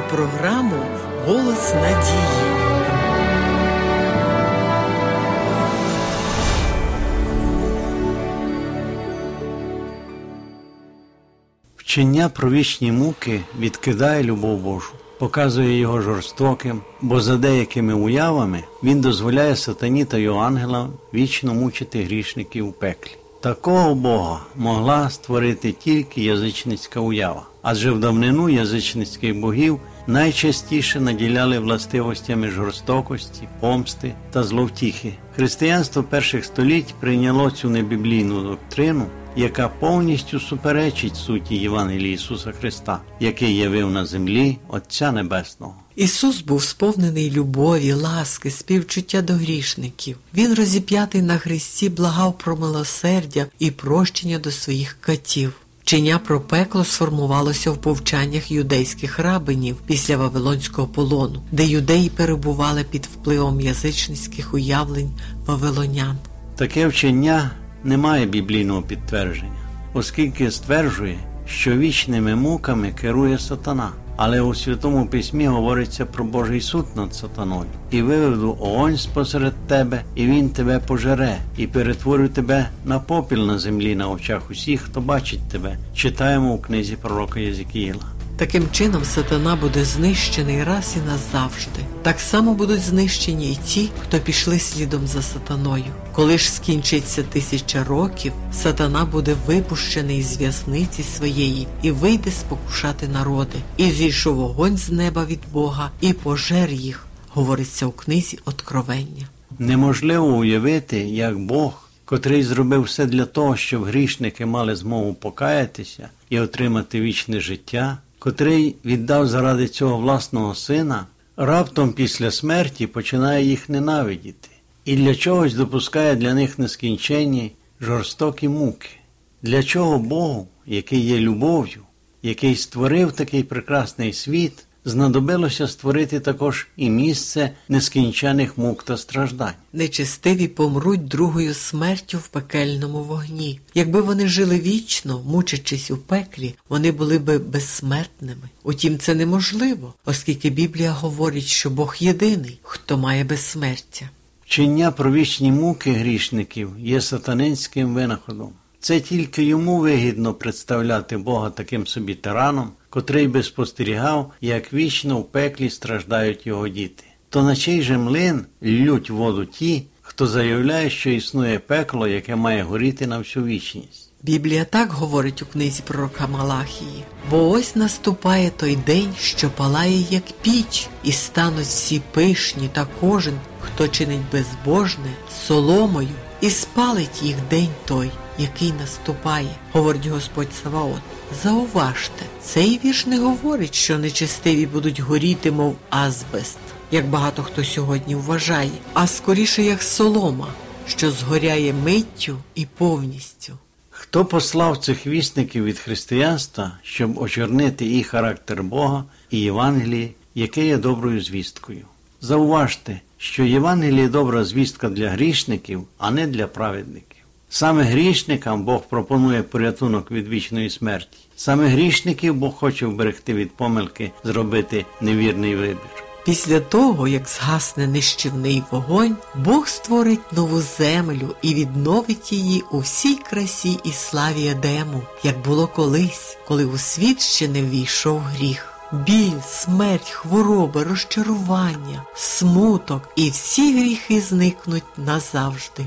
програму Голос надії. Вчення про вічні муки відкидає любов Божу, показує його жорстоким, бо за деякими уявами він дозволяє сатані та його ангелам вічно мучити грішників у пеклі. Такого Бога могла створити тільки язичницька уява, адже в давнину язичницьких богів найчастіше наділяли властивостями жорстокості, помсти та зловтіхи. Християнство перших століть прийняло цю небіблійну доктрину, яка повністю суперечить суті Євангелії Ісуса Христа, який явив на землі Отця Небесного. Ісус був сповнений любові, ласки, співчуття до грішників. Він розіп'ятий на Христі благав про милосердя і прощення до своїх катів. Вчення про пекло сформувалося в повчаннях юдейських рабинів після Вавилонського полону, де юдеї перебували під впливом язичницьких уявлень вавилонян. Таке вчення не має біблійного підтвердження, оскільки стверджує, що вічними муками керує сатана. Але у Святому Письмі говориться про Божий суд над сатаною. І виведу огонь спосеред тебе, і він тебе пожере, і перетворю тебе на попіл на землі на очах усіх, хто бачить тебе. Читаємо у книзі пророка Єзикіїла. Таким чином, сатана буде знищений раз і назавжди. Так само будуть знищені і ті, хто пішли слідом за сатаною. Коли ж скінчиться тисяча років, сатана буде випущений з в'язниці своєї і вийде спокушати народи, і зійшов вогонь з неба від Бога, і пожер їх, говориться у книзі Откровення. Неможливо уявити, як Бог, котрий зробив все для того, щоб грішники мали змогу покаятися і отримати вічне життя котрий віддав заради цього власного сина, раптом після смерті починає їх ненавидіти і для чогось допускає для них нескінченні жорстокі муки. Для чого Богу, який є любов'ю, який створив такий прекрасний світ, знадобилося створити також і місце нескінчених мук та страждань. Нечестиві помруть другою смертю в пекельному вогні. Якби вони жили вічно, мучачись у пеклі, вони були би безсмертними. Утім, це неможливо, оскільки Біблія говорить, що Бог єдиний, хто має безсмертя. Вчення про вічні муки грішників є сатанинським винаходом. Це тільки йому вигідно представляти Бога таким собі тираном, котрий би спостерігав, як вічно в пеклі страждають його діти. То на чий же млин лють воду ті, хто заявляє, що існує пекло, яке має горіти на всю вічність. Біблія так говорить у книзі пророка Малахії, бо ось наступає той день, що палає, як піч, і стануть всі пишні, та кожен, хто чинить безбожне, соломою, і спалить їх день той, який наступає, говорить Господь Саваот. Зауважте, цей вірш не говорить, що нечестиві будуть горіти, мов азбест, як багато хто сьогодні вважає, а скоріше як солома, що згоряє миттю і повністю. Хто послав цих вісників від християнства, щоб очорнити і характер Бога і Євангелії, яке є доброю звісткою? Зауважте, що Євангеліє добра звістка для грішників, а не для праведників. Саме грішникам Бог пропонує порятунок від вічної смерті. Саме грішників Бог хоче вберегти від помилки, зробити невірний вибір. Після того, як згасне нищівний вогонь, Бог створить нову землю і відновить її у всій красі і славі Едему, як було колись, коли у світ ще не ввійшов гріх. Біль, смерть, хвороба, розчарування, смуток і всі гріхи зникнуть назавжди.